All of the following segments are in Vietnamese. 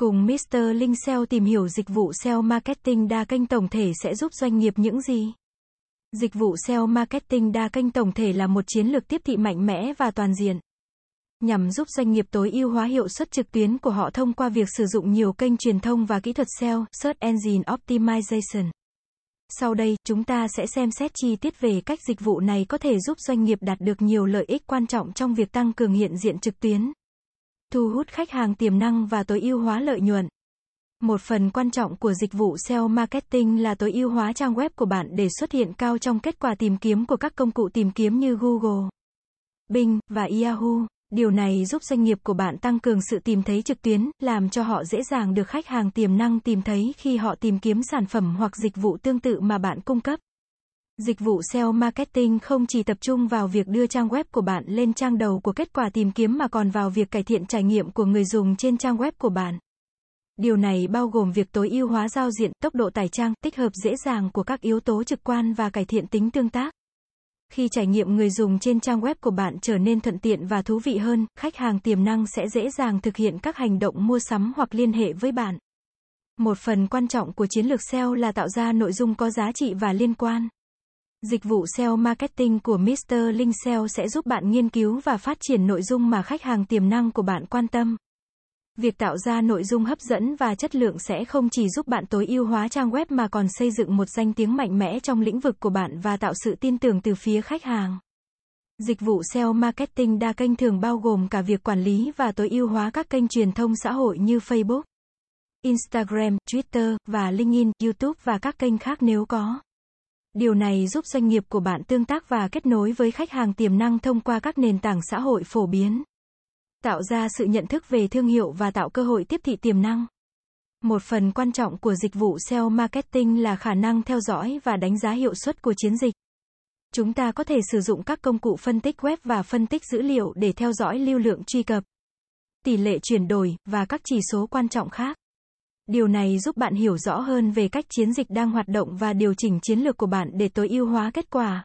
Cùng Mr. Linh SEO tìm hiểu dịch vụ SEO marketing đa kênh tổng thể sẽ giúp doanh nghiệp những gì? Dịch vụ SEO marketing đa kênh tổng thể là một chiến lược tiếp thị mạnh mẽ và toàn diện nhằm giúp doanh nghiệp tối ưu hóa hiệu suất trực tuyến của họ thông qua việc sử dụng nhiều kênh truyền thông và kỹ thuật SEO, Search Engine Optimization. Sau đây, chúng ta sẽ xem xét chi tiết về cách dịch vụ này có thể giúp doanh nghiệp đạt được nhiều lợi ích quan trọng trong việc tăng cường hiện diện trực tuyến, thu hút khách hàng tiềm năng và tối ưu hóa lợi nhuận. Một phần quan trọng của dịch vụ SEO marketing là tối ưu hóa trang web của bạn để xuất hiện cao trong kết quả tìm kiếm của các công cụ tìm kiếm như Google, Bing và Yahoo. Điều này giúp doanh nghiệp của bạn tăng cường sự tìm thấy trực tuyến, làm cho họ dễ dàng được khách hàng tiềm năng tìm thấy khi họ tìm kiếm sản phẩm hoặc dịch vụ tương tự mà bạn cung cấp. Dịch vụ SEO marketing không chỉ tập trung vào việc đưa trang web của bạn lên trang đầu của kết quả tìm kiếm mà còn vào việc cải thiện trải nghiệm của người dùng trên trang web của bạn. Điều này bao gồm việc tối ưu hóa giao diện, tốc độ tải trang, tích hợp dễ dàng của các yếu tố trực quan và cải thiện tính tương tác. Khi trải nghiệm người dùng trên trang web của bạn trở nên thuận tiện và thú vị hơn, khách hàng tiềm năng sẽ dễ dàng thực hiện các hành động mua sắm hoặc liên hệ với bạn. Một phần quan trọng của chiến lược SEO là tạo ra nội dung có giá trị và liên quan. Dịch vụ SEO marketing của Mr. Link SEO sẽ giúp bạn nghiên cứu và phát triển nội dung mà khách hàng tiềm năng của bạn quan tâm. Việc tạo ra nội dung hấp dẫn và chất lượng sẽ không chỉ giúp bạn tối ưu hóa trang web mà còn xây dựng một danh tiếng mạnh mẽ trong lĩnh vực của bạn và tạo sự tin tưởng từ phía khách hàng. Dịch vụ SEO marketing đa kênh thường bao gồm cả việc quản lý và tối ưu hóa các kênh truyền thông xã hội như Facebook, Instagram, Twitter và LinkedIn, YouTube và các kênh khác nếu có. Điều này giúp doanh nghiệp của bạn tương tác và kết nối với khách hàng tiềm năng thông qua các nền tảng xã hội phổ biến tạo ra sự nhận thức về thương hiệu và tạo cơ hội tiếp thị tiềm năng. Một phần quan trọng của dịch vụ SEO marketing là khả năng theo dõi và đánh giá hiệu suất của chiến dịch. Chúng ta có thể sử dụng các công cụ phân tích web và phân tích dữ liệu để theo dõi lưu lượng truy cập, tỷ lệ chuyển đổi và các chỉ số quan trọng khác. Điều này giúp bạn hiểu rõ hơn về cách chiến dịch đang hoạt động và điều chỉnh chiến lược của bạn để tối ưu hóa kết quả.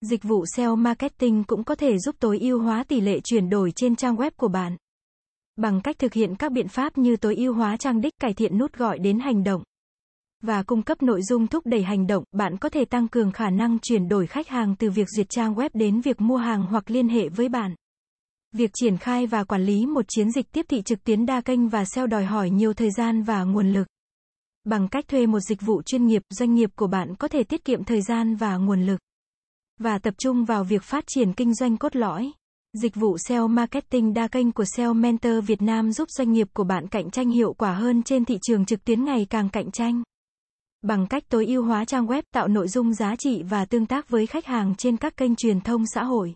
Dịch vụ SEO marketing cũng có thể giúp tối ưu hóa tỷ lệ chuyển đổi trên trang web của bạn. Bằng cách thực hiện các biện pháp như tối ưu hóa trang đích, cải thiện nút gọi đến hành động và cung cấp nội dung thúc đẩy hành động, bạn có thể tăng cường khả năng chuyển đổi khách hàng từ việc duyệt trang web đến việc mua hàng hoặc liên hệ với bạn. Việc triển khai và quản lý một chiến dịch tiếp thị trực tuyến đa kênh và SEO đòi hỏi nhiều thời gian và nguồn lực. Bằng cách thuê một dịch vụ chuyên nghiệp, doanh nghiệp của bạn có thể tiết kiệm thời gian và nguồn lực và tập trung vào việc phát triển kinh doanh cốt lõi. Dịch vụ SEO marketing đa kênh của SEO Mentor Việt Nam giúp doanh nghiệp của bạn cạnh tranh hiệu quả hơn trên thị trường trực tuyến ngày càng cạnh tranh. Bằng cách tối ưu hóa trang web, tạo nội dung giá trị và tương tác với khách hàng trên các kênh truyền thông xã hội.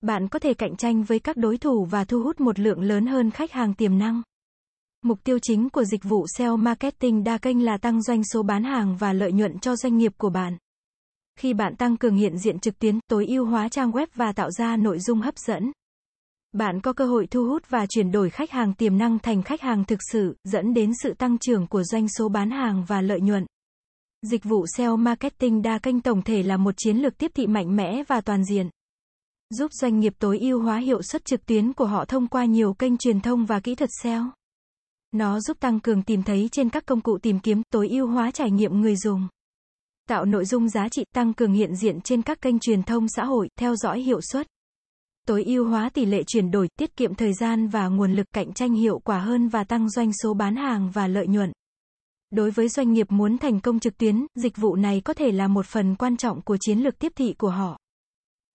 Bạn có thể cạnh tranh với các đối thủ và thu hút một lượng lớn hơn khách hàng tiềm năng. Mục tiêu chính của dịch vụ SEO marketing đa kênh là tăng doanh số bán hàng và lợi nhuận cho doanh nghiệp của bạn. Khi bạn tăng cường hiện diện trực tuyến, tối ưu hóa trang web và tạo ra nội dung hấp dẫn, bạn có cơ hội thu hút và chuyển đổi khách hàng tiềm năng thành khách hàng thực sự, dẫn đến sự tăng trưởng của doanh số bán hàng và lợi nhuận. Dịch vụ SEO marketing đa kênh tổng thể là một chiến lược tiếp thị mạnh mẽ và toàn diện, giúp doanh nghiệp tối ưu hóa hiệu suất trực tuyến của họ thông qua nhiều kênh truyền thông và kỹ thuật SEO. Nó giúp tăng cường tìm thấy trên các công cụ tìm kiếm, tối ưu hóa trải nghiệm người dùng tạo nội dung giá trị, tăng cường hiện diện trên các kênh truyền thông xã hội, theo dõi hiệu suất, tối ưu hóa tỷ lệ chuyển đổi, tiết kiệm thời gian và nguồn lực cạnh tranh hiệu quả hơn và tăng doanh số bán hàng và lợi nhuận. Đối với doanh nghiệp muốn thành công trực tuyến, dịch vụ này có thể là một phần quan trọng của chiến lược tiếp thị của họ.